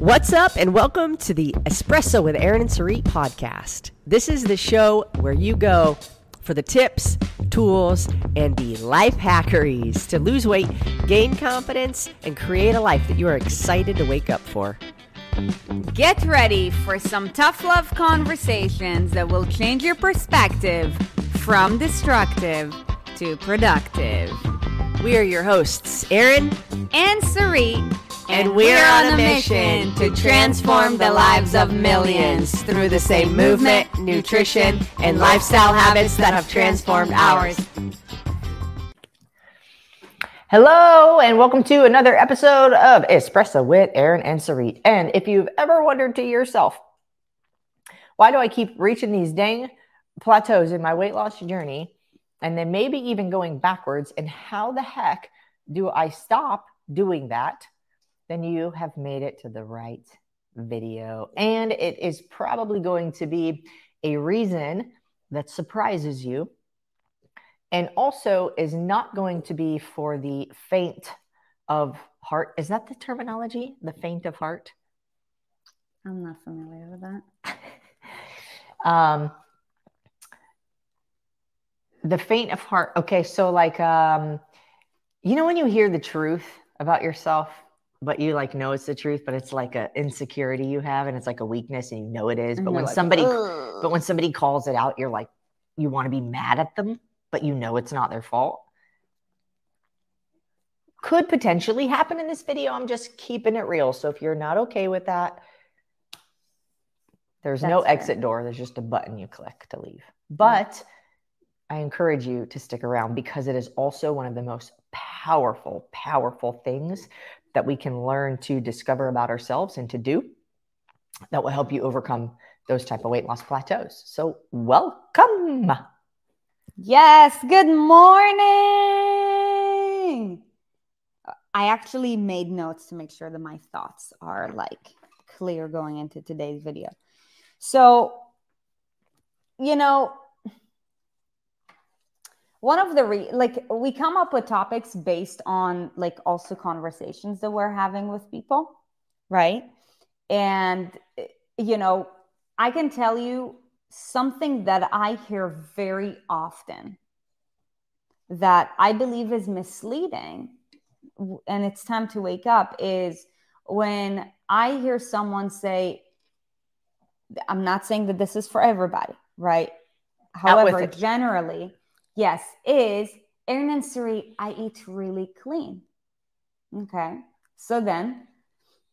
What's up, and welcome to the Espresso with Erin and Sarit podcast. This is the show where you go for the tips, tools, and the life hackeries to lose weight, gain confidence, and create a life that you are excited to wake up for. Get ready for some tough love conversations that will change your perspective from destructive to productive. We are your hosts, Erin and Sarit and we're on a mission to transform the lives of millions through the same movement, nutrition, and lifestyle habits that have transformed ours. Hello, and welcome to another episode of Espresso with Erin and Sarit. And if you've ever wondered to yourself, why do I keep reaching these dang plateaus in my weight loss journey and then maybe even going backwards? And how the heck do I stop doing that then you have made it to the right video. And it is probably going to be a reason that surprises you and also is not going to be for the faint of heart. Is that the terminology? The faint of heart? I'm not familiar with that. um, the faint of heart. Okay, so like, um, you know, when you hear the truth about yourself, but you like know it's the truth, but it's like a insecurity you have, and it's like a weakness, and you know it is. But when like, somebody, Ugh. but when somebody calls it out, you're like, you want to be mad at them, but you know it's not their fault. Could potentially happen in this video. I'm just keeping it real. So if you're not okay with that, there's That's no fair. exit door. There's just a button you click to leave. But I encourage you to stick around because it is also one of the most powerful, powerful things that we can learn to discover about ourselves and to do that will help you overcome those type of weight loss plateaus. So welcome. Yes, good morning. I actually made notes to make sure that my thoughts are like clear going into today's video. So, you know, one of the re- like we come up with topics based on like also conversations that we're having with people. Right. And you know i can tell you something that i hear very often that i believe is misleading and it's time to wake up is when i hear someone say i'm not saying that this is for everybody right? However generally yes, is Erin and Sarit, I eat really clean. Okay. So then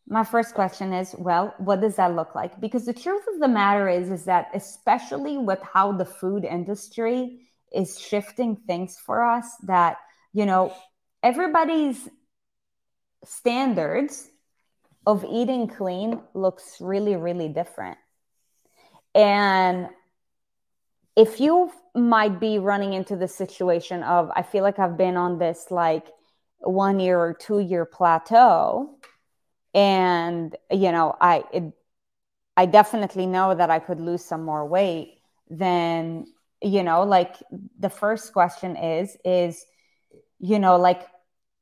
my first question is, well, what does that look like? Because the truth of the matter is, is that especially with how the food industry is shifting things for us, that, you know, everybody's standards of eating clean looks really, really different. And if you might be running into the situation of i feel like i've been on this like one year or two year plateau and you know i it, i definitely know that i could lose some more weight then you know like the first question is is you know like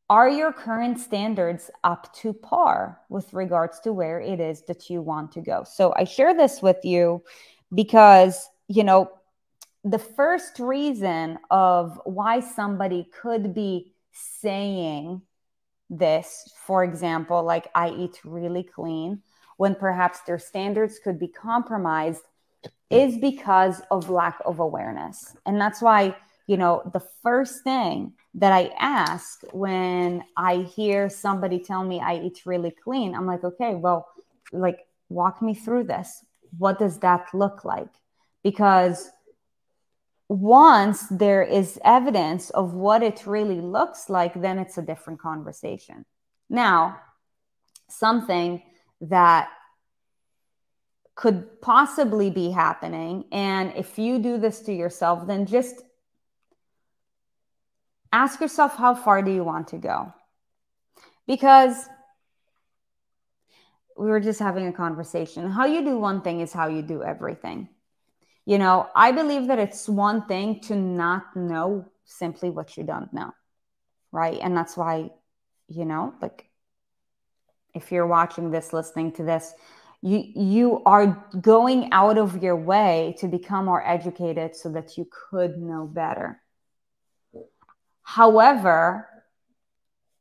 are your current standards up to par with regards to where it is that you want to go? So i share this with you because you know the first reason of why somebody could be saying this, for example, like I eat really clean, when perhaps their standards could be compromised, is because of lack of awareness. And that's why, you know, the first thing that I ask when I hear somebody tell me I eat really clean, I'm like, okay, well, like, walk me through this. What does that look like? Because once there is evidence of what it really looks like, then it's a different conversation. Now, something that could possibly be happening, and if you do this to yourself, then just ask yourself how far do you want to go? Because we were just having a conversation. How you do one thing is how you do everything. You know, I believe that it's one thing to not know simply what you don't know. Right. And that's why, you know, like if you're watching this, listening to this, you you are going out of your way to become more educated so that you could know better. However,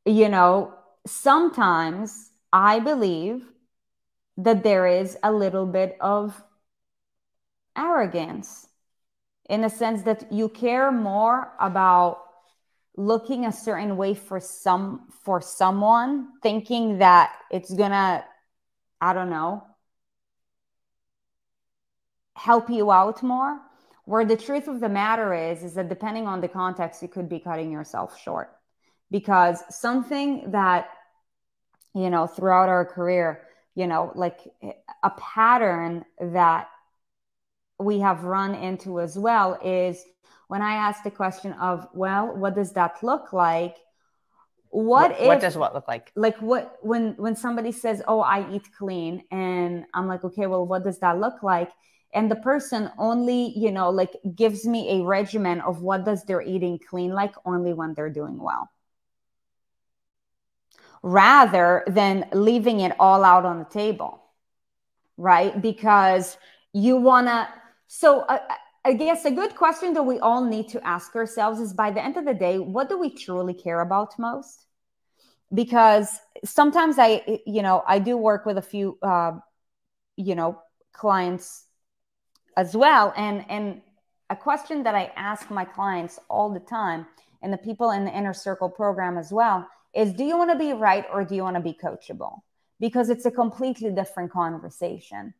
you know, sometimes I believe that there is a little bit of arrogance in a sense that you care more about looking a certain way for some for someone thinking that it's gonna i don't know help you out more where the truth of the matter is is that depending on the context you could be cutting yourself short. Because something that you know throughout our career you know like a pattern that we have run into as well is when I ask the question of, well, what does that look like? What, what if what does what look like? Like what when when somebody says, "Oh, I eat clean," and I'm like, "Okay, well, what does that look like?" And the person only, you know, like gives me a regimen of what does their eating clean like only when they're doing well rather than leaving it all out on the table, right? Because you want to so uh, I guess a good question that we all need to ask ourselves is by the end of the day, what do we truly care about most? Because sometimes I, you know, I do work with a few, uh, you know, clients as well. And, and a question that I ask my clients all the time and the people in the inner circle program as well is do you want to be right or do you want to be coachable? Because it's a completely different conversation.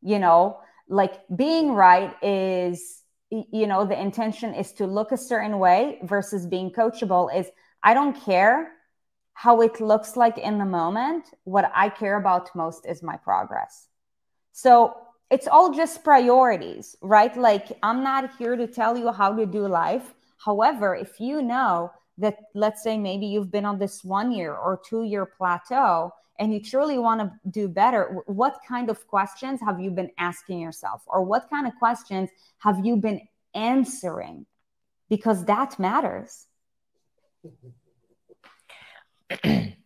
You know, like being right is you know the intention is to look a certain way versus being coachable is i don't care how it looks like in the moment. What i care about most is my progress. So it's all just priorities right? Like i'm not here to tell you how to do life. However if you know that let's say maybe you've been on this one year or two year plateau and you truly want to do better, what kind of questions have you been asking yourself? Or what kind of questions have you been answering? Because that matters.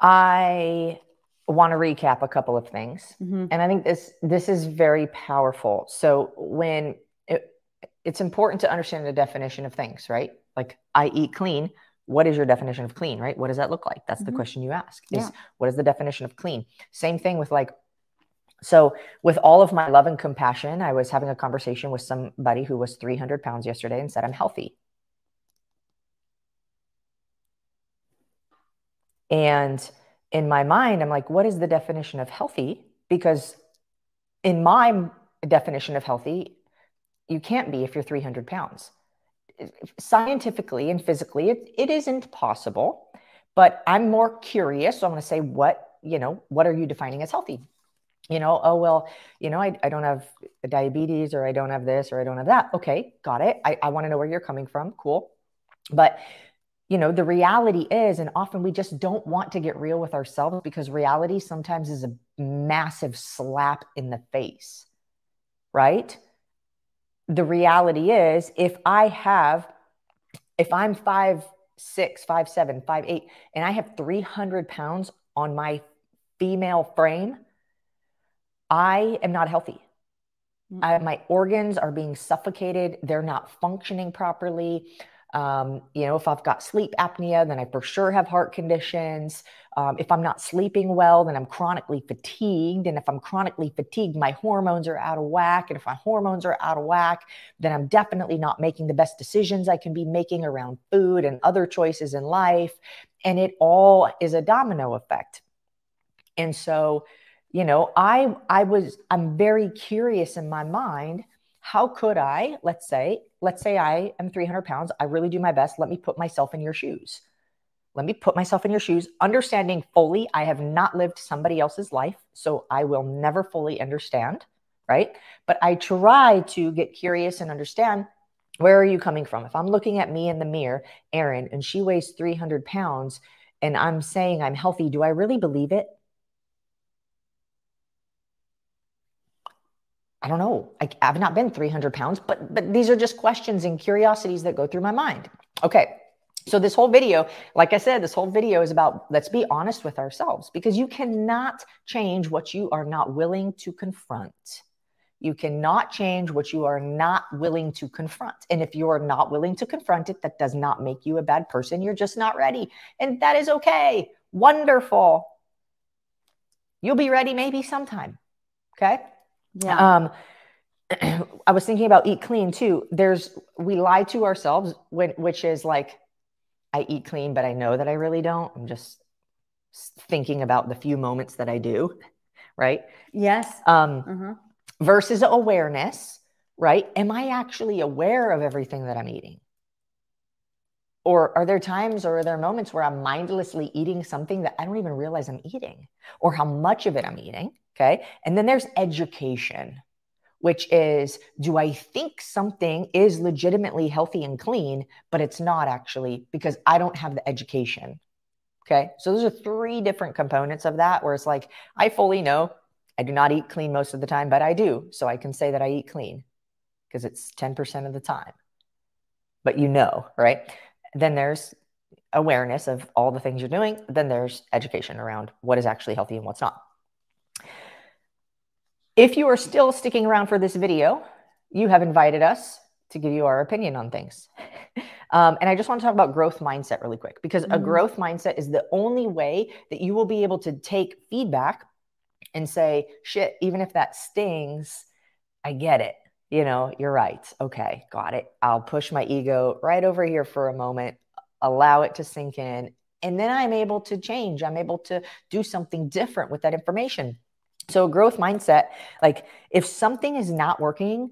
I want to recap a couple of things. Mm-hmm. And I think this this is very powerful. So when it, it's important to understand the definition of things, right? Like I eat clean what is your definition of clean, right? What does that look like? That's mm-hmm. the question you ask. Is yeah. what is the definition of clean? Same thing with like so, with all of my love and compassion, I was having a conversation with somebody who was 300 pounds yesterday and said, I'm healthy. And in my mind, I'm like, what is the definition of healthy? Because in my definition of healthy, you can't be if you're 300 pounds scientifically and physically, it, it isn't possible. But I'm more curious. So I'm going to say, what, you know, what are you defining as healthy? You know, oh, well, you know, I, I don't have diabetes or I don't have this or I don't have that. Okay, got it. I, I want to know where you're coming from. Cool. But you know the reality is and often we just don't want to get real with ourselves because reality sometimes is a massive slap in the face right the reality is if I have, if I'm five, six, five, seven, five, eight, and I have 300 pounds on my female frame, I am not healthy. Mm. I, my organs are being suffocated. They're not functioning properly. Um, you know, if I've got sleep apnea, then I for sure have heart conditions. Um, if I'm not sleeping well, then I'm chronically fatigued. And if I'm chronically fatigued, my hormones are out of whack. And if my hormones are out of whack, then I'm definitely not making the best decisions I can be making around food and other choices in life. And it all is a domino effect. And so, you know, I I was I'm very curious in my mind how could I, let's say, let's say I am 300 pounds, I really do my best. Let me put myself in your shoes. Let me put myself in your shoes, understanding fully I have not lived somebody else's life, so I will never fully understand, right? But I try to get curious and understand where are you coming from? If I'm looking at me in the mirror, Erin, and she weighs 300 pounds, and I'm saying I'm healthy, do I really believe it? I don't know. I, have not been 300 pounds, but but these are just questions and curiosities that go through my mind. Okay, So, this whole video, like I said, this whole video is about let's be honest with ourselves because you cannot change what you are not willing to confront. You cannot change what you are not willing to confront. And if you are not willing to confront it, that does not make you a bad person. You're just not ready. And that is okay. Wonderful. You'll be ready maybe sometime. Okay. Yeah. Um, I was thinking about eat clean too. There's we lie to ourselves when which is like I eat clean, but I know that I really don't. I'm just thinking about the few moments that I do, right? yes. Um, Mhm. versus awareness, right? Am I actually aware of everything that I'm eating? Or are there times or are there moments where I'm mindlessly eating something that I don't even realize I'm eating or how much of it I'm eating? Okay. And then there's education, which is do I think something is legitimately healthy and clean, but it's not actually because I don't have the education? Okay. So those are three different components of that where it's like, I fully know I do not eat clean most of the time, but I do. So I can say that I eat clean because it's 10% of the time. But you know, right? Then there's awareness of all the things you're doing. Then there's education around what is actually healthy and what's not. If you are still sticking around for this video, you have invited us to give you our opinion on things. Um, and I just want to talk about growth mindset really quick because a Mhm. growth mindset is the only way that you will be able to take feedback and say, shit, even if that stings, I get it. You know, you're right. Okay, got it. I'll push my ego right over here for a moment, allow it to sink in. And then I'm able to change. I'm able to do something different with that information. So, growth mindset, like if something is not working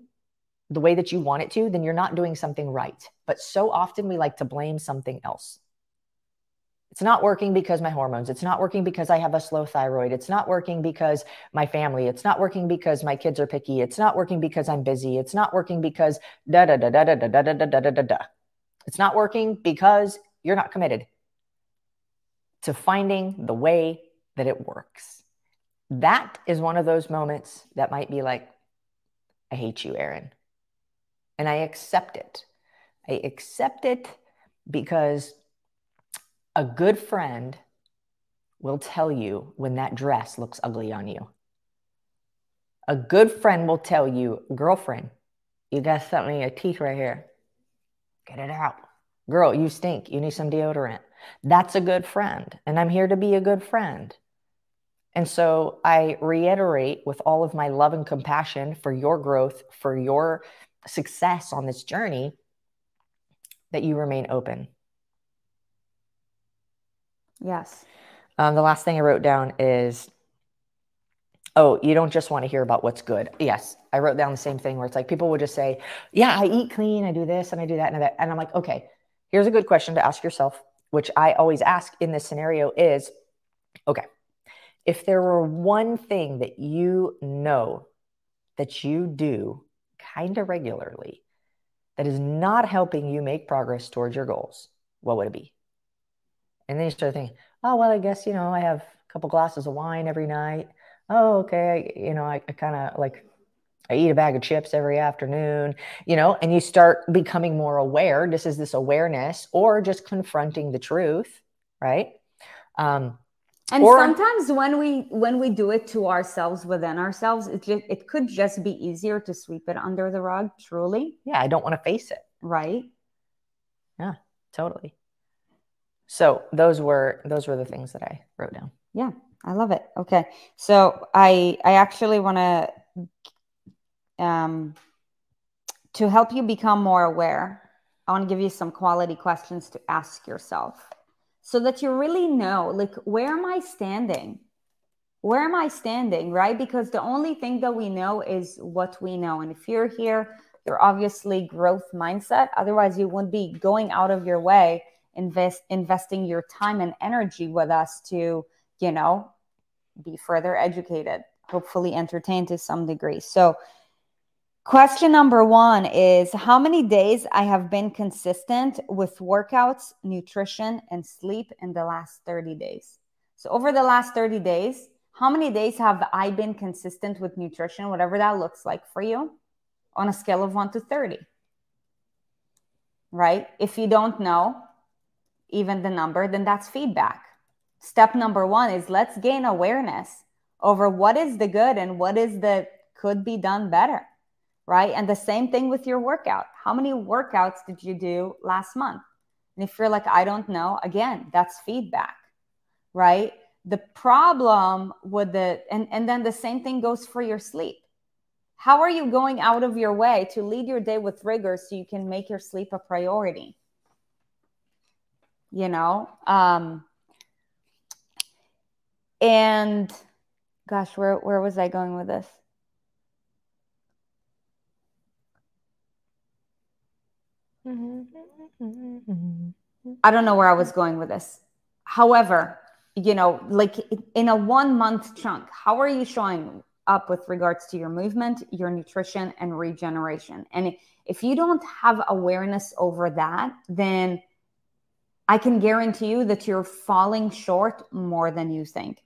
the way that you want it to, then you're not doing something right. But so often we like to blame something else. It's not working because my hormones. It's not working because I have a slow thyroid. It's not working because my family. It's not working because my kids are picky. It's not working because I'm busy. It's not working because da da da da da da da da da da da da. It's not working because you're not committed to finding the way that it works. That is one of those moments that might be like, I hate you, Erin. And I accept it. I accept it because a good friend will tell you when that dress looks ugly on you. A good friend will tell you, girlfriend, you got something in your teeth right here. Get it out. Girl, you stink. You need some deodorant. That's a good friend. And I'm here to be a good friend. And so I reiterate with all of my love and compassion for your growth, for your success on this journey, that you remain open. Yes. Um, the last thing I wrote down is, oh, you don't just want to hear about what's good. Yes, I wrote down the same thing where it's like people would just say, yeah, I eat clean, I do this and I do that and that. And I'm like, okay, here's a good question to ask yourself, which I always ask in this scenario is, okay, if there were one thing that you know that you do kind of regularly that is not helping you make progress towards your goals, what would it be? And then you start thinking, oh, well, I guess, you know, I have a couple glasses of wine every night. Oh, okay. I, you know, I, I kind of like, I eat a bag of chips every afternoon, you know, and you start becoming more aware. This is this awareness or just confronting the truth, right? Um, And Or- sometimes when we when we do it to ourselves within ourselves, it just it could just be easier to sweep it under the rug, truly, yeah, I don't want to face it. right? Yeah, totally. So those were those were the things that I wrote down. Yeah, I love it. Okay. So I I actually want to um to help you become more aware. I want to give you some quality questions to ask yourself so that you really know like where am I standing? Where am I standing, right? Because the only thing that we know is what we know. And if you're here, you're obviously growth mindset. Otherwise, you wouldn't be going out of your way invest investing your time and energy with us to you know be further educated hopefully entertained to some degree so question number one is how many days i have been consistent with workouts nutrition and sleep in the last 30 days? So over the last 30 days how many days have i been consistent with nutrition whatever that looks like for you on a scale of 1 to 30 right? If you don't know even the number, then that's feedback. Step number one is let's gain awareness over what is the good and what is the could be done better, right? And the same thing with your workout. How many workouts did you do last month? And if you're like, I don't know, again, that's feedback, right? The problem with the, and, and then the same thing goes for your sleep. How are you going out of your way to lead your day with rigor so you can make your sleep a priority? You know, um, and gosh, where where was I going with this? I don't know where I was going with this. However, you know, like in a one month chunk, how are you showing up with regards to your movement, your nutrition, and regeneration? And if you don't have awareness over that, then I can guarantee you that you're falling short more than you think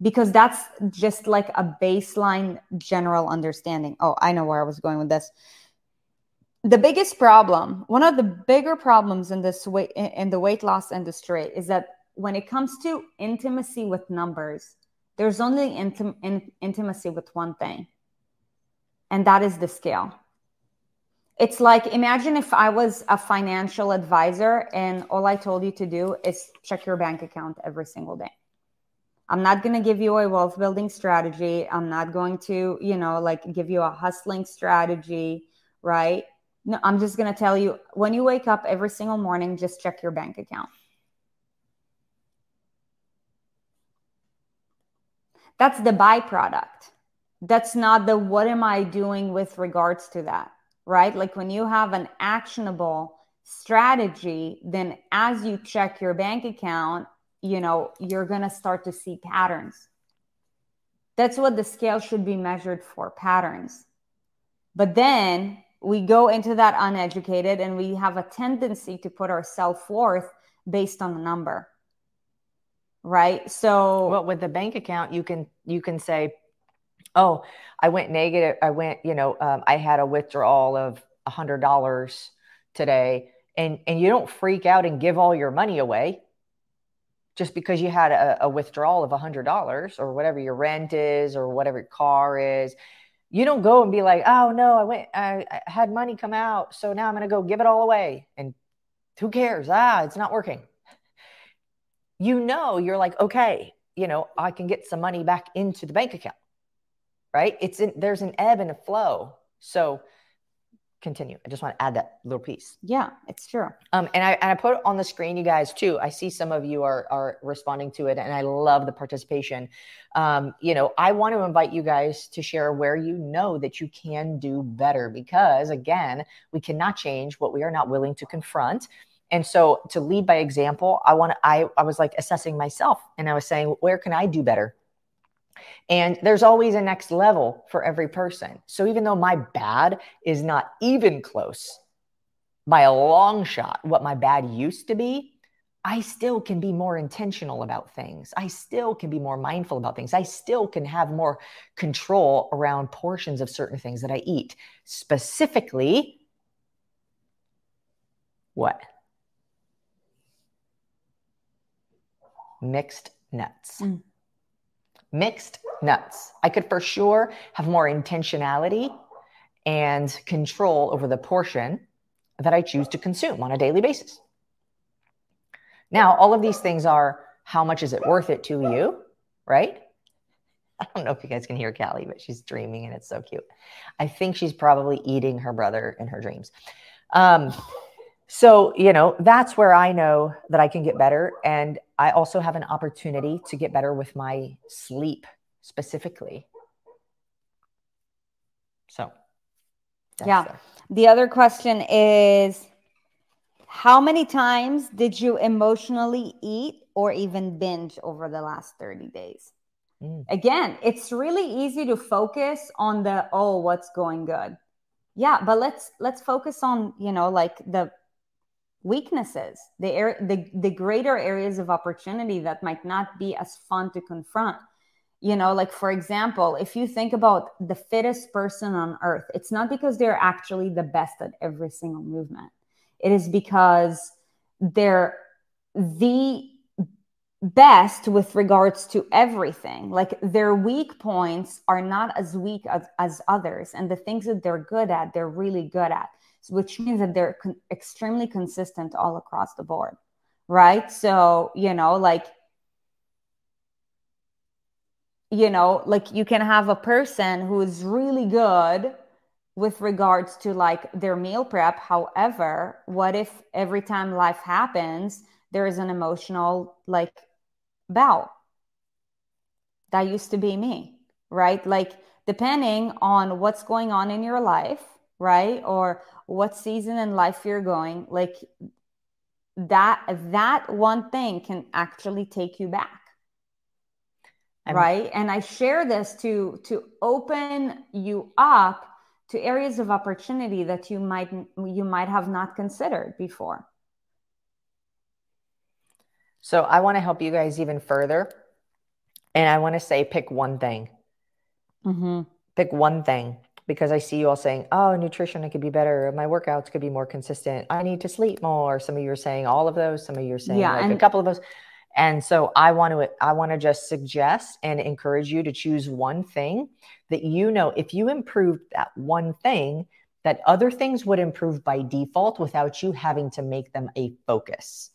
because that's just like a baseline general understanding. Oh, I know where I was going with this. The biggest problem, one of the bigger problems in this weight in the weight loss industry is that when it comes to intimacy with numbers, there's only intim- in- intimacy with one thing, and that is the scale. It's like imagine if I was a financial advisor and all I told you to do is check your bank account every single day I'm not going to give you a wealth building strategy. I'm not going to, you know, like give you a hustling strategy, right? No, I'm just going to tell you when you wake up every single morning, just check your bank account. That's the byproduct. That's not the what am I doing with regards to that, right? Like when you have an actionable strategy, then as you check your bank account, you know, you're going to start to see patterns. That's what the scale should be measured for patterns. But then we go into that uneducated and we have a tendency to put our self worth based on a number. Right. So, well, with the bank account, you can, you can say, oh, I went negative. I went, you know, um, I had a withdrawal of a hundred dollars today. And, and you don't freak out and give all your money away just because you had a, a withdrawal of a hundred dollars or whatever your rent is or whatever your car is you don't go and be like oh no i went i, I had money come out so now i'm going to go give it all away. And who cares? Ah it's not working. You know you're like okay you know i can get some money back into the bank account right? It's in there's an ebb and a flow. So continue. I just want to add that little piece. Yeah, it's true. Um, and I and I put on the screen, you guys too. I see some of you are are responding to it, and I love the participation. Um, you know, I want to invite you guys to share where you know that you can do better, because again, we cannot change what we are not willing to confront. And so, to lead by example, I want to. I I was like assessing myself, and I was saying, where can I do better? And there's always a next level for every person. So even though my bad is not even close by a long shot what my bad used to be, I still can be more intentional about things. I still can be more mindful about things. I still can have more control around portions of certain things that I eat. Specifically, what? Mixed nuts. Mm mixed nuts. I could for sure have more intentionality and control over the portion that I choose to consume on a daily basis. Now, all of these things are how much is it worth it to you, right? I don't know if you guys can hear Callie, but she's dreaming and it's so cute. I think she's probably eating her brother in her dreams. Um, so, you know, that's where I know that I can get better. And I also have an opportunity to get better with my sleep specifically. So, yeah. The other question is How many times did you emotionally eat or even binge over the last 30 days? Mm. Again, it's really easy to focus on the oh, what's going good. Yeah, but let's let's focus on, you know, like the weaknesses, the, the, the greater areas of opportunity that might not be as fun to confront. You know, like for example, if you think about the fittest person on earth, it's not because they're actually the best at every single movement. It is because they're the best with regards to everything. Like their weak points are not as weak as, as others. And the things that they're good at, they're really good at, which means that they're con- extremely consistent all across the board. Right. So, you know, like, you know, like you can have a person who is really good with regards to like their meal prep. However, what if every time life happens, there is an emotional like bow. That used to be me, right? Like, depending on what's going on in your life, right? Or what season in life you're going, like, that that one thing can actually take you back I'm, right and i share this to to open you up to areas of opportunity that you might you might have not considered before so I want to help you guys even further. And I want to say pick one thing. Mm-hmm. Pick one thing because I see you all saying, oh, nutrition, it could be better. My workouts could be more consistent. I need to sleep more. Some of you are saying all of those. Some of you are saying yeah, like and- a couple of those. And so I want to I want to just suggest and encourage you to choose one thing that you know if you improve that one thing that other things would improve by default without you having to make them a focus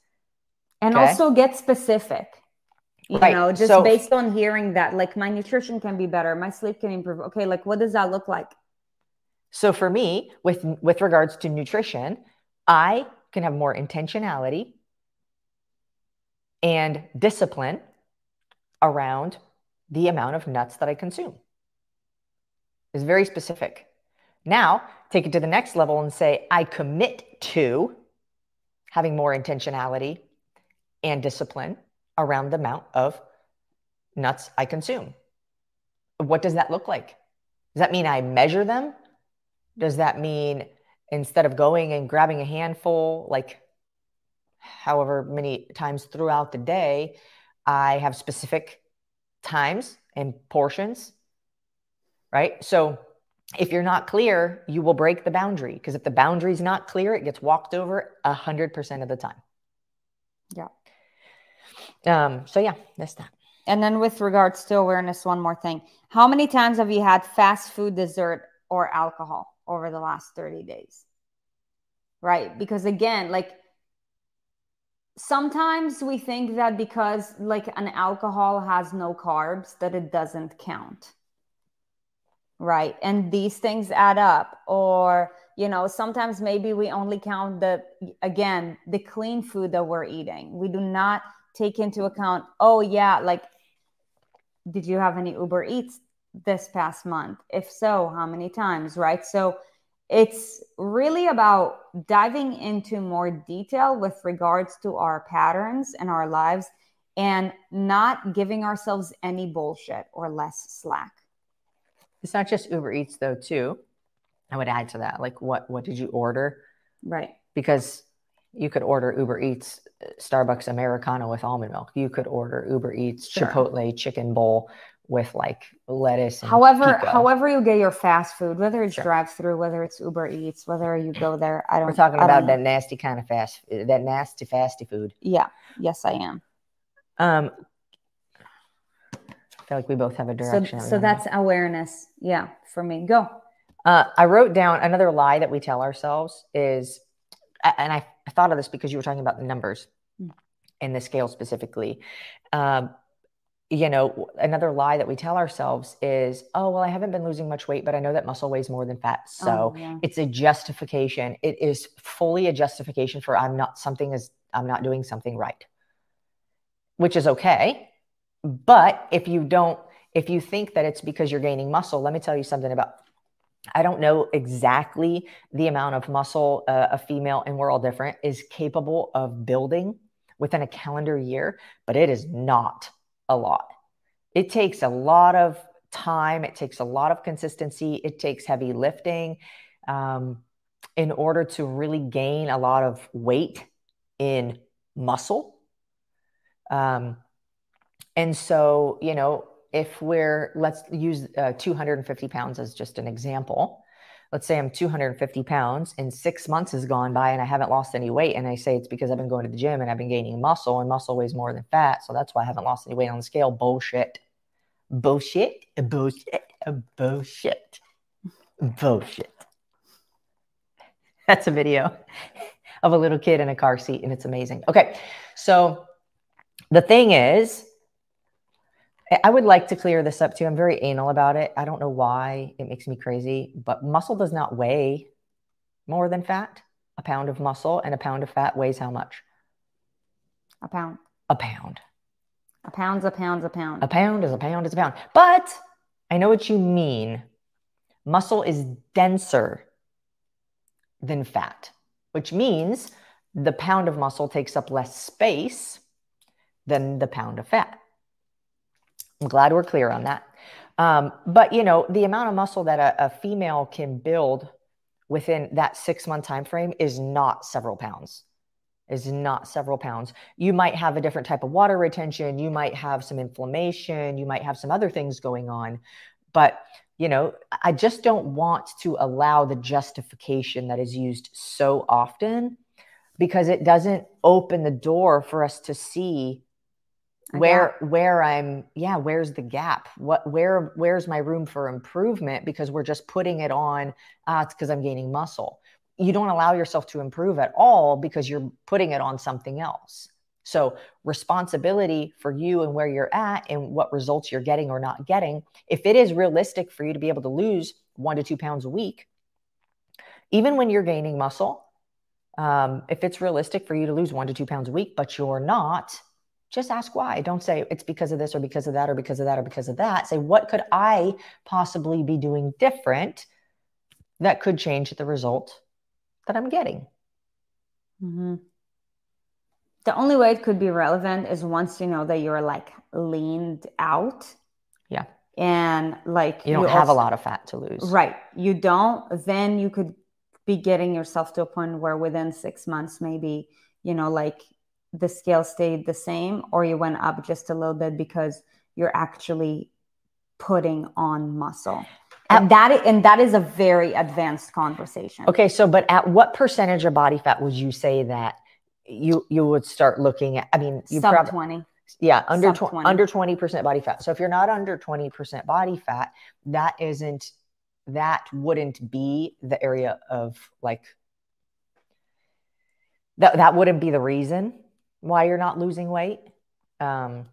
and okay. also get specific you right. know just so, based on hearing that like my nutrition can be better my sleep can improve okay like what does that look like so for me with with regards to nutrition i can have more intentionality and discipline around the amount of nuts that i consume is very specific now take it to the next level and say i commit to having more intentionality and discipline around the amount of nuts I consume. What does that look like? Does that mean I measure them? Does that mean instead of going and grabbing a handful, like however many times throughout the day, I have specific times and portions, right? So if you're not clear, you will break the boundary because if the boundary is not clear, it gets walked over 100% of the time. Yeah. Um, so yeah, that's that. And then with regards to awareness, one more thing. How many times have you had fast food, dessert, or alcohol over the last 30 days? Right? Because again, like sometimes we think that because like an alcohol has no carbs that it doesn't count. Right? And these things add up or you know sometimes maybe we only count the again the clean food that we're eating we do not take into account, oh, yeah, like, did you have any Uber Eats this past month? If so, how many times, right? So it's really about diving into more detail with regards to our patterns and our lives and not giving ourselves any bullshit or less slack. It's not just Uber Eats though, too. I would add to that, like what what did you order? Right. Because you could order Uber Eats uh, Starbucks Americano with almond milk. You could order Uber Eats sure. Chipotle chicken bowl with like lettuce. however, pico. however you get your fast food, whether it's sure. drive through, whether it's Uber Eats, whether you go there, I don't. We're talking about that nasty kind of fast, that nasty fasty food. Yeah. Yes, I am. Um, I feel like we both have a direction. So, so that's awareness. Yeah, for me. Go. Uh, I wrote down another lie that we tell ourselves is, and I I thought of this because you were talking about the numbers mm. and the scale specifically. Um, you know, another lie that we tell ourselves is, oh, well, I haven't been losing much weight, but I know that muscle weighs more than fat. So oh, yeah. it's a justification. It is fully a justification for I'm not something is I'm not doing something right, which is okay. But if you don't, if you think that it's because you're gaining muscle, let me tell you something about I don't know exactly the amount of muscle uh, a female, and we're all different, is capable of building within a calendar year, but it is not a lot. It takes a lot of time, it takes a lot of consistency, it takes heavy lifting um, in order to really gain a lot of weight in muscle. Um, and so, you know, if we're let's use uh, 250 pounds as just an example let's say I'm 250 pounds and six months has gone by and I haven't lost any weight. And I say it's because I've been going to the gym and I've been gaining muscle and muscle weighs more than fat. So that's why I haven't lost any weight on the scale. Bullshit. Bullshit. Bullshit. Bullshit. Bullshit. That's a video of a little kid in a car seat and it's amazing. Okay. So the thing is, I would like to clear this up too. I'm very anal about it. I don't know why it makes me crazy, but muscle does not weigh more than fat. A pound of muscle and a pound of fat weighs how much? A pound. A pound. A pound's a pound's a pound. A pound is a pound is a pound. But I know what you mean. Muscle is denser than fat, which means the pound of muscle takes up less space than the pound of fat. I'm glad we're clear on that. Um, but you know, the amount of muscle that a, a female can build within that six month time frame is not several pounds. Is not several pounds. You might have a different type of water retention. You might have some inflammation. You might have some other things going on. But you know i just don't want to allow the justification that is used so often because it doesn't open the door for us to see where where i'm yeah where's the gap? What where where's my room for improvement? Because we're just putting it on uh, it's because i'm gaining muscle. You don't allow yourself to improve at all because you're putting it on something else. So responsibility for you and where you're at and what results you're getting or not getting if it is realistic for you to be able to lose one to two pounds a week even when you're gaining muscle um, if it's realistic for you to lose one to two pounds a week but you're not just ask why. Don't say it's because of this or because of that or because of that or because of that. Say, what could I possibly be doing different that could change the result that I'm getting? Mm-hmm. The only way it could be relevant is once you know that you're like leaned out. Yeah. And like you don't you have also, a lot of fat to lose. Right. You don't, then you could be getting yourself to a point where within six months, maybe, you know, like the scale stayed the same or you went up just a little bit because you're actually putting on muscle. And that and that is a very advanced conversation. Okay so but at what percentage of body fat would you say that you you would start looking at i mean you sub prob- 20 yeah under tw- 20. under 20% body fat. So if you're not under 20% body fat that isn't that wouldn't be the area of like that that wouldn't be the reason why you're not losing weight, um,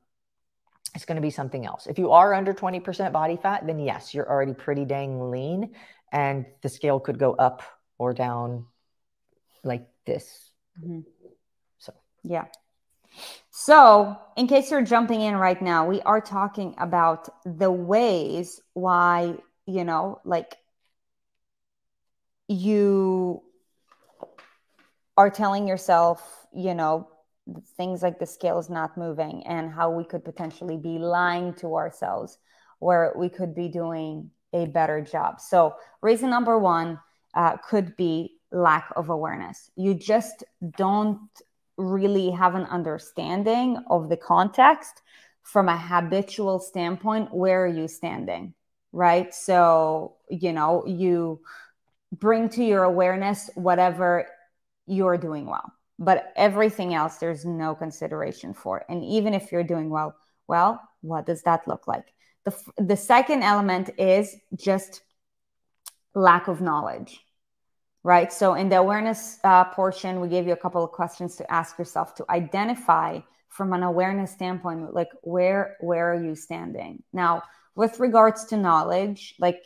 it's going to be something else. If you are under 20% body fat, then yes, you're already pretty dang lean, and the scale could go up or down like this. Mm-hmm. So, yeah. So, in case you're jumping in right now, we are talking about the ways why, you know, like you are telling yourself, you know, things like the scale is not moving and how we could potentially be lying to ourselves where we could be doing a better job. So, reason number one uh, could be lack of awareness. You just don't really have an understanding of the context from a habitual standpoint. Where are you standing? Right. So, you know, you bring to your awareness whatever you're doing well but everything else there's no consideration for. And even if you're doing well well what does that look like? The, the second element is just lack of knowledge right? So in the awareness uh, portion we gave you a couple of questions to ask yourself to identify from an awareness standpoint like where where are you standing? Now with regards to knowledge like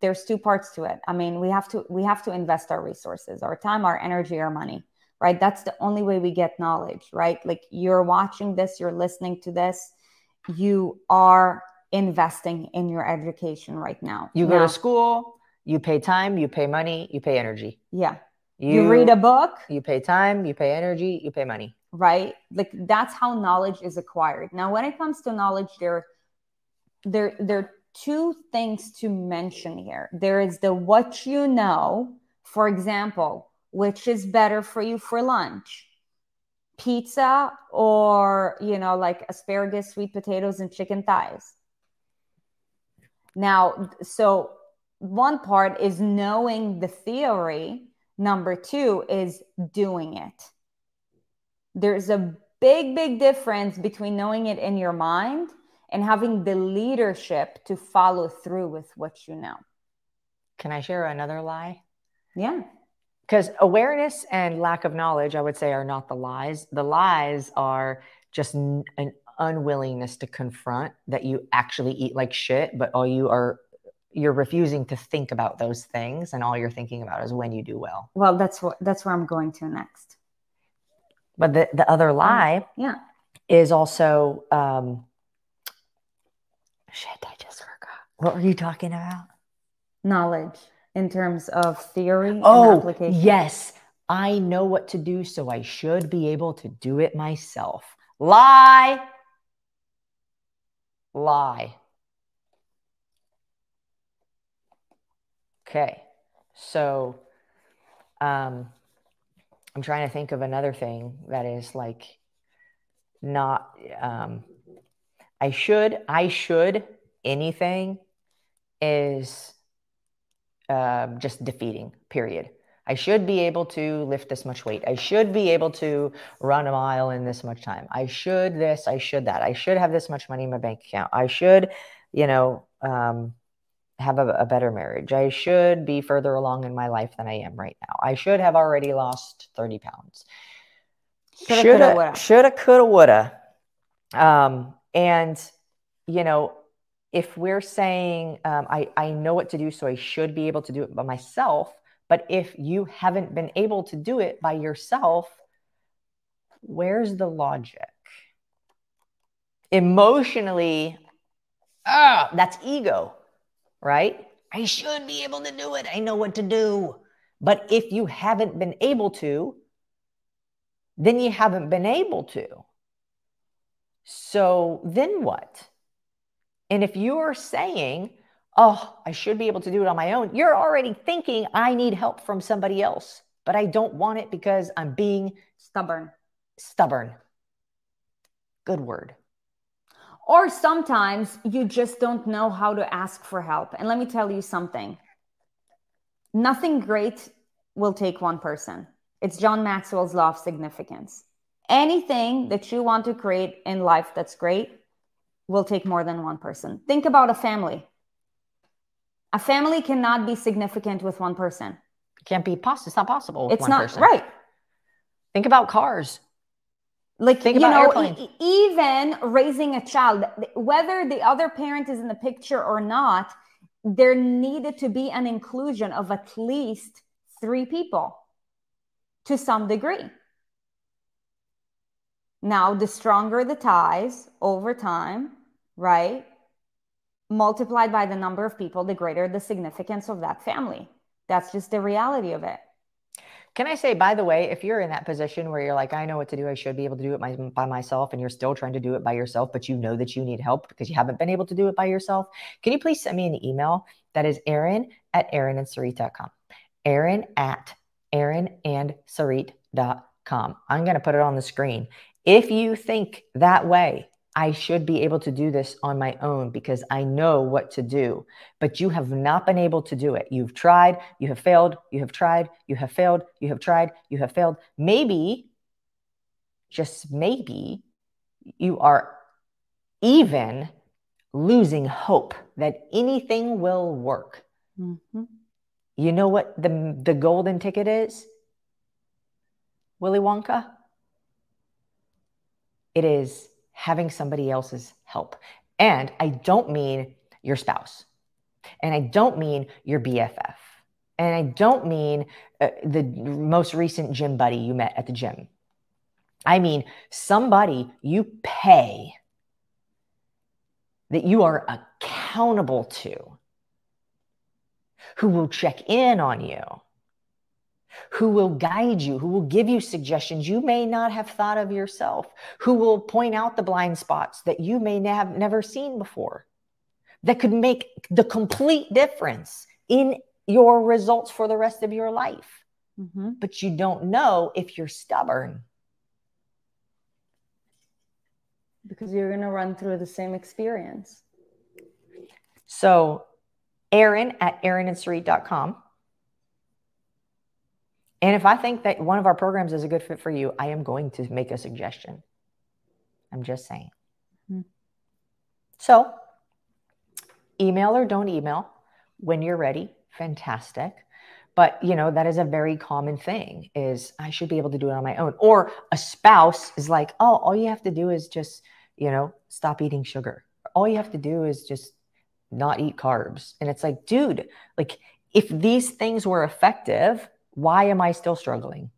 there's two parts to it. I mean we have to we have to invest our resources our time our energy our money right? That's the only way we get knowledge, right? Like you're watching this, you're listening to this, you are investing in your education right now. You now, go to school, you pay time, you pay money, you pay energy. Yeah. You, you read a book, you pay time, you pay energy, you pay money. Right? Like that's how knowledge is acquired. Now, when it comes to knowledge, there there there are two things to mention here. There is the what you know. For example, which is better for you for lunch pizza or you know like asparagus sweet potatoes and chicken thighs now so one part is knowing the theory, number two is doing it. There's a big, big difference between knowing it in your mind and having the leadership to follow through with what you know. Can I share another lie? Yeah. Because awareness and lack of knowledge, I would say, are not the lies. The lies are just an unwillingness to confront that you actually eat like shit, but all you are you're refusing to think about those things and all you're thinking about is when you do well. Well, that's what that's where I'm going to next. But the, the other lie yeah. is also um shit, I just forgot. What were you talking about? Knowledge in terms of theory oh, and application. Yes. I know what to do, so I should be able to do it myself. Lie. Lie. Okay. So um, I'm trying to think of another thing that is like not um, I should I should anything is uh, just defeating period I should be able to lift this much weight. I should be able to run a mile in this much time. I should this, I should that. I should have this much money in my bank account. I should, you know, um, have a, a, better marriage. I should be further along in my life than I am right now. I should have already lost 30 pounds. Shoulda, shoulda, coulda, shoulda, coulda, woulda. Um, and, you know, if we're saying, um, I, I know what to do, so I should be able to do it by myself, but if you haven't been able to do it by yourself, where's the logic? Emotionally, ah, that's ego, right? I should be able to do it. I know what to do. But if you haven't been able to, then you haven't been able to. So then what? And if you are saying, oh, I should be able to do it on my own, you're already thinking, I need help from somebody else, but I don't want it because I'm being stubborn. Stubborn. Good word. Or sometimes you just don't know how to ask for help. And let me tell you something nothing great will take one person. It's John Maxwell's law of significance. Anything that you want to create in life that's great will take more than one person. Think about a family. A family cannot be significant with one person. It can't be possible. It's not possible. it's not person. right. Think about cars. Like Think you know, e- even raising a child, whether the other parent is in the picture or not, there needed to be an inclusion of at least three people to some degree. Now, the stronger the ties over time, right? multiplied by the number of people, the greater the significance of that family. That's just the reality of it. Can I say, by the way, if you're in that position where you're like, I know what to do, I should be able to do it my, by myself, and you're still trying to do it by yourself, but you know that you need help because you haven't been able to do it by yourself, can you please send me an email? That is Erin at erinandsarit.com. Erin at erinandsarit.com. I'm going to put it on the screen. If you think that way, I should be able to do this on my own because I know what to do. But you have not been able to do it. You've tried, you have failed, you have tried, you have failed, you have tried, you have failed. Maybe, just maybe, you are even losing hope that anything will work. Mm-hmm. You know what the, the golden ticket is? Willy Wonka? It is having somebody else's help. And I don't mean your spouse. And I don't mean your BFF. And I don't mean uh, the most recent gym buddy you met at the gym. I mean somebody you pay that you are accountable to, who will check in on you, who will guide you, who will give you suggestions you may not have thought of yourself, who will point out the blind spots that you may have never seen before, that could make the complete difference in your results for the rest of your life. Mm-hmm. But you don't know if you're stubborn. Because you're going to run through the same experience. So Erin at erinandsarit.com. And if I think that one of our programs is a good fit for you, I am going to make a suggestion. I'm just saying. Mm-hmm. So, email or don't email when you're ready. Fantastic. But, you know, that is a very common thing is I should be able to do it on my own. Or a spouse is like, "Oh, all you have to do is just, you know, stop eating sugar. All you have to do is just not eat carbs." And it's like, dude, like if these things were effective, why am I still struggling?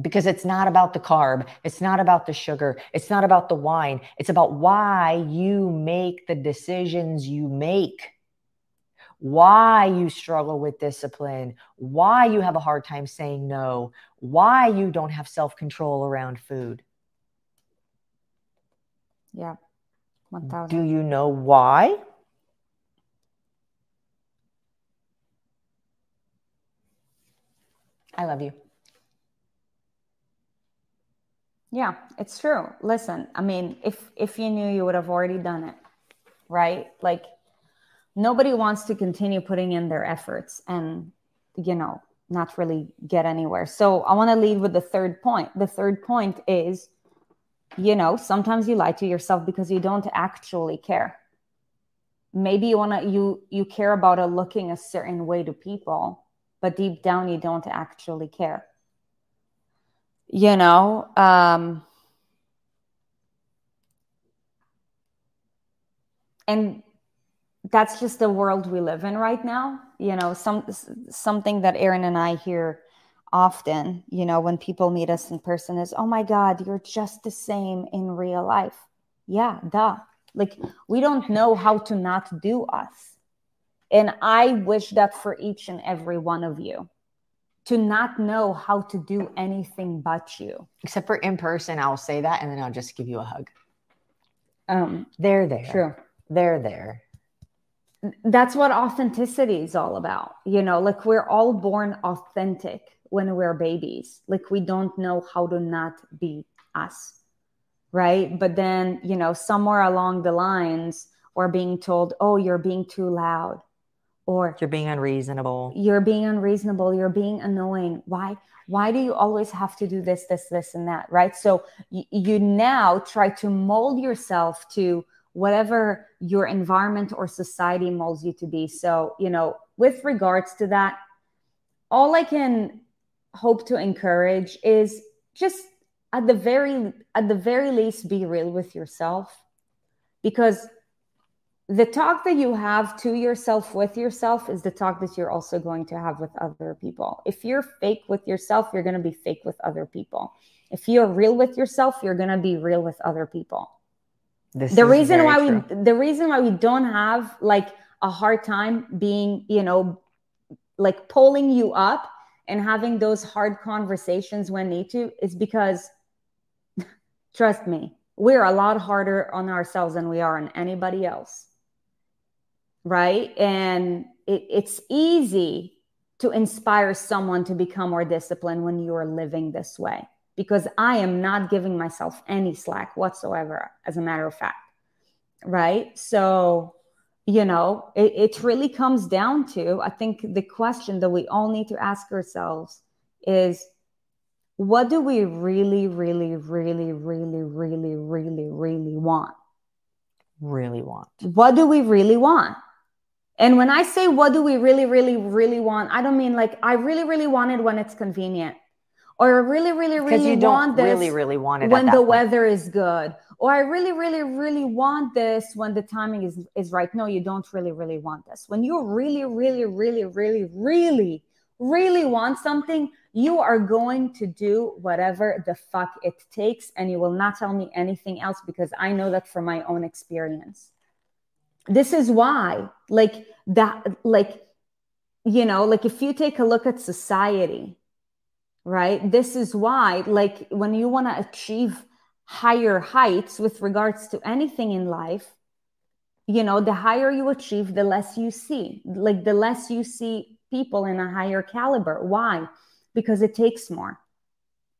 Because it's not about the carb. It's not about the sugar. It's not about the wine. It's about why you make the decisions you make, why you struggle with discipline, why you have a hard time saying no, why you don't have self control around food. Yeah. 1000. Do you know why? I love you. Yeah, it's true. Listen, I mean, if if you knew you would have already done it, right? Like nobody wants to continue putting in their efforts and you know, not really get anywhere. So I want to lead with the third point. The third point is you know, sometimes you lie to yourself because you don't actually care. Maybe you want to you you care about a looking a certain way to people but deep down you don't actually care. You know um, and that's just the world we live in right now. You know some something that erin and i hear often you know when people meet us in person is oh my god you're just the same in real life. Yeah duh. Like we don't know how to not do us and I wish that for each and every one of you to not know how to do anything but you. Except for in person, I'll say that and then I'll just give you a hug. Um, they're there. True. They're there. That's what authenticity is all about. You know, like we're all born authentic when we're babies. Like we don't know how to not be us. Right. But then, you know, somewhere along the lines, we're being told, oh, you're being too loud or you're being unreasonable. You're being unreasonable. You're being annoying. Why why do you always have to do this this this and that right? So y- you now try to mold yourself to whatever your environment or society molds you to be. So you know with regards to that all i can hope to encourage is just at the very at the very least be real with yourself. Because the talk that you have to yourself with yourself is the talk that you're also going to have with other people. If you're fake with yourself, you're going to be fake with other people. If you're real with yourself, you're going to be real with other people. This the reason why true. we the reason why we don't have like a hard time being, you know, like pulling you up and having those hard conversations when need to is because trust me, we're a lot harder on ourselves than we are on anybody else right? And it, it's easy to inspire someone to become more disciplined when you are living this way because I am not giving myself any slack whatsoever, as a matter of fact, right? So, you know, it, it really comes down to I think the question that we all need to ask ourselves is what do we really, really, really, really, really, really, really want? Really want. What do we really want? And when I say what do we really, really, really want, I don't mean like I really, really want it when it's convenient, or I really, really, really want this really, really want it when the point. weather is good, or I really, really, really want this when the timing is is right. No, you don't really, really want this. When you really, really, really, really, really, really want something, you are going to do whatever the fuck it takes, and you will not tell me anything else because I know that from my own experience this is why like that like you know like if you take a look at society right this is why like when you want to achieve higher heights with regards to anything in life you know the higher you achieve the less you see like the less you see people in a higher caliber. Why? Because it takes more.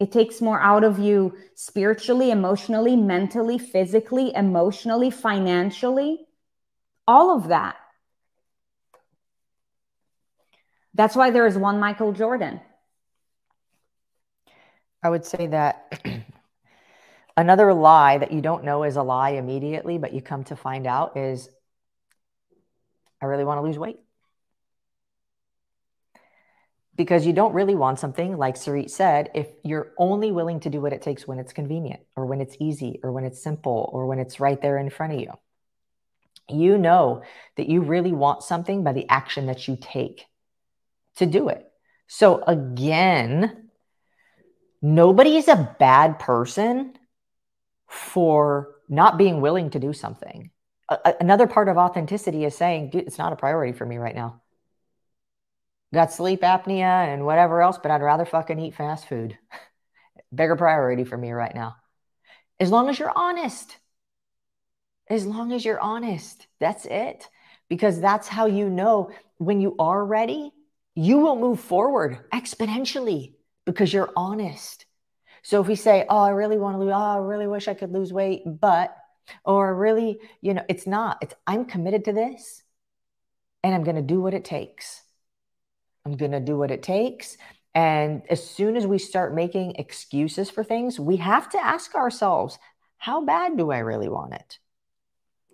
It takes more out of you spiritually emotionally mentally physically emotionally financially all of that That's why there is one Michael Jordan. I would say that another lie that you don't know is a lie immediately, but you come to find out is I really want to lose weight. Because you don't really want something, like Sarit said, if you're only willing to do what it takes when it's convenient or when it's easy or when it's simple or when it's right there in front of you. You know that you really want something by the action that you take to do it. So, again, nobody is a bad person for not being willing to do something. A- another part of authenticity is saying, it's not a priority for me right now. Got sleep apnea and whatever else, but I'd rather fucking eat fast food. Bigger priority for me right now. As long as you're honest. As long as you're honest. That's it. Because that's how you know when you are ready, you will move forward exponentially because you're honest. So if we say, "Oh, I really want to lose, oh, I really wish I could lose weight," but or really, you know, it's not. It's I'm committed to this and I'm going to do what it takes. I'm going to do what it takes. And as soon as we start making excuses for things, we have to ask ourselves, how bad do I really want it?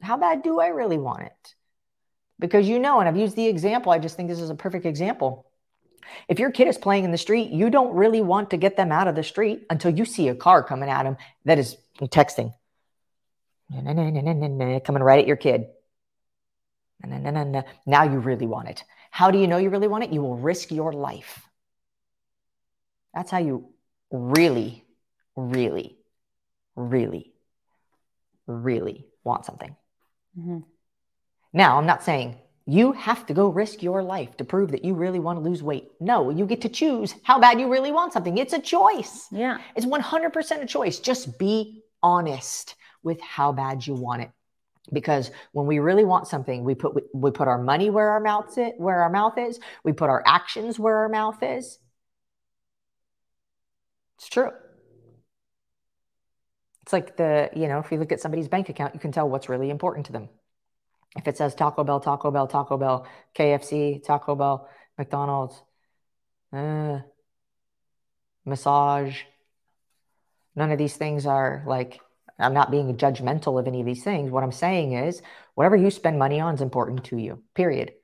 How bad do I really want it? Because you know, and I've used the example, I just think this is a perfect example. If your kid is playing in the street, you don't really want to get them out of the street until you see a car coming at them that is texting, coming right at your kid. Now you really want it. How do you know you really want it? You will risk your life. That's how you really, really, really, really want something. Mm-hmm. Now, I'm not saying you have to go risk your life to prove that you really want to lose weight. No, you get to choose how bad you really want something. It's a choice. Yeah. It's 100% a choice. Just be honest with how bad you want it. Because when we really want something, we put we put our money where our mouth is, where our mouth is. We put our actions where our mouth is. It's true. It's like the, you know, if you look at somebody's bank account, you can tell what's really important to them. If it says Taco Bell, Taco Bell, Taco Bell, KFC, Taco Bell, McDonald's, uh, massage, none of these things are like, I'm not being judgmental of any of these things. What I'm saying is, whatever you spend money on is important to you, period.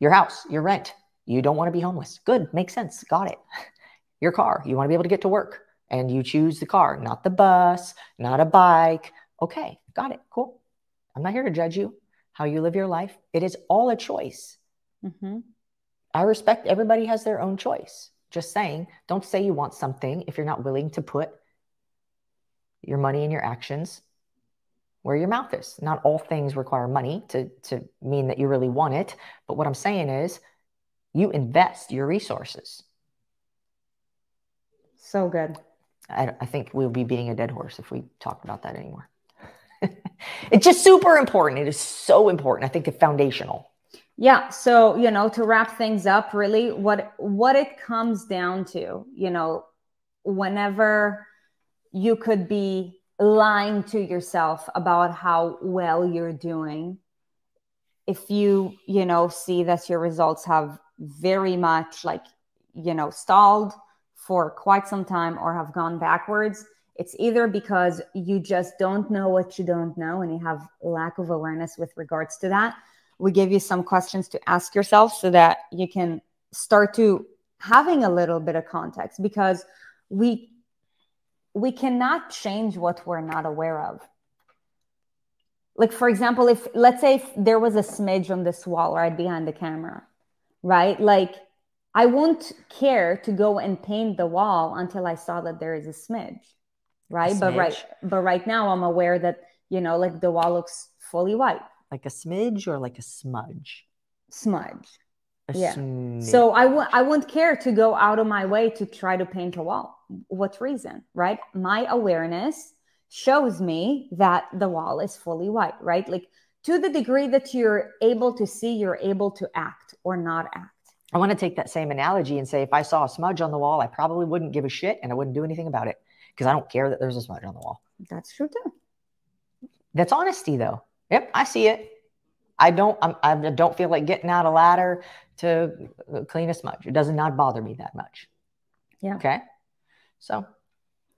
Your house, your rent, you don't want to be homeless. Good, makes sense. Got it. Your car, you want to be able to get to work and you choose the car, not the bus, not a bike. Okay, got it. Cool. I'm not here to judge you how you live your life. It is all a choice. Mm-hmm. I respect everybody has their own choice. Just saying, don't say you want something if you're not willing to put your money and your actions where your mouth is. Not all things require money to, to mean that you really want it. But what I'm saying is, you invest your resources. So good. I, I think we'll be beating a dead horse if we talk about that anymore. it's just super important. It is so important. I think it's foundational. Yeah. So, you know, to wrap things up, really what what it comes down to, you know, whenever you could be lying to yourself about how well you're doing, if you, you know, see that your results have very much like, you know, stalled for quite some time or have gone backwards, it's either because you just don't know what you don't know and you have lack of awareness with regards to that. We give you some questions to ask yourself so that you can start to having a little bit of context because we we cannot change what we're not aware of. Like for example, if let's say if there was a smidge on this wall right behind the camera, right? Like I won't care to go and paint the wall until I saw that there is a smidge right? But right but right now i'm aware that you know like the wall looks fully white. Like a smidge or like a smudge? Smudge. A yeah. smidge. so I w- I wouldn't care to go out of my way to try to paint a wall. What reason right? My awareness shows me that the wall is fully white right? Like to the degree that you're able to see you're able to act or not act I want to take that same analogy and say if I saw a smudge on the wall, I probably wouldn't give a shit and I wouldn't do anything about it because I don't care that there's a smudge on the wall. That's true too. That's honesty though. Yep, I see it. I don't. I'm, I don't feel like getting out a ladder to uh, clean a smudge. It does not bother me that much. Yeah. Okay. So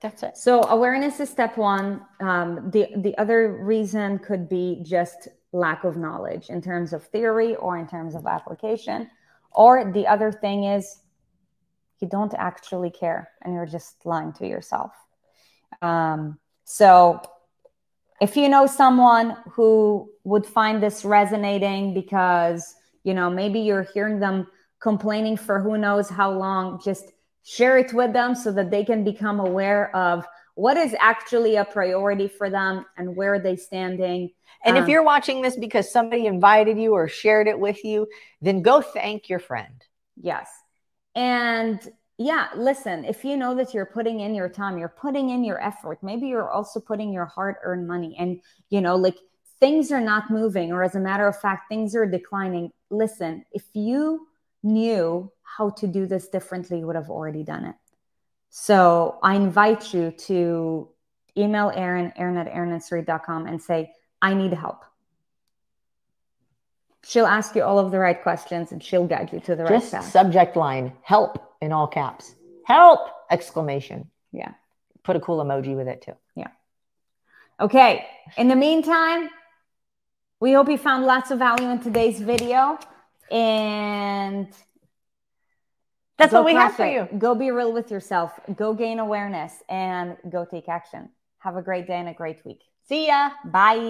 that's it. So awareness is step one. Um, the the other reason could be just lack of knowledge in terms of theory or in terms of application, or the other thing is you don't actually care and you're just lying to yourself. Um, so if you know someone who would find this resonating because you know maybe you're hearing them complaining for who knows how long just share it with them so that they can become aware of what is actually a priority for them and where are they standing? And Um, if you're watching this because somebody invited you or shared it with you, then go thank your friend. yes. And yeah listen if you know that you're putting in your time you're putting in your effort maybe you're also putting your hard earned money and you know like things are not moving or as a matter of fact things are declining. Listen if you knew how to do this differently you would have already done it so i invite you to email Erin, Erin at erinandsarit.com and say i need help she'll ask you all of the right questions and she'll guide you to the right Just path subject line help in all caps. Help! Exclamation. Yeah. Put a cool emoji with it too. Yeah. Okay. In the meantime, we hope you found lots of value in today's video. And That's go what we have for it. you. Go be real with yourself. Go gain awareness and go take action. Have a great day and a great week. See ya. Bye.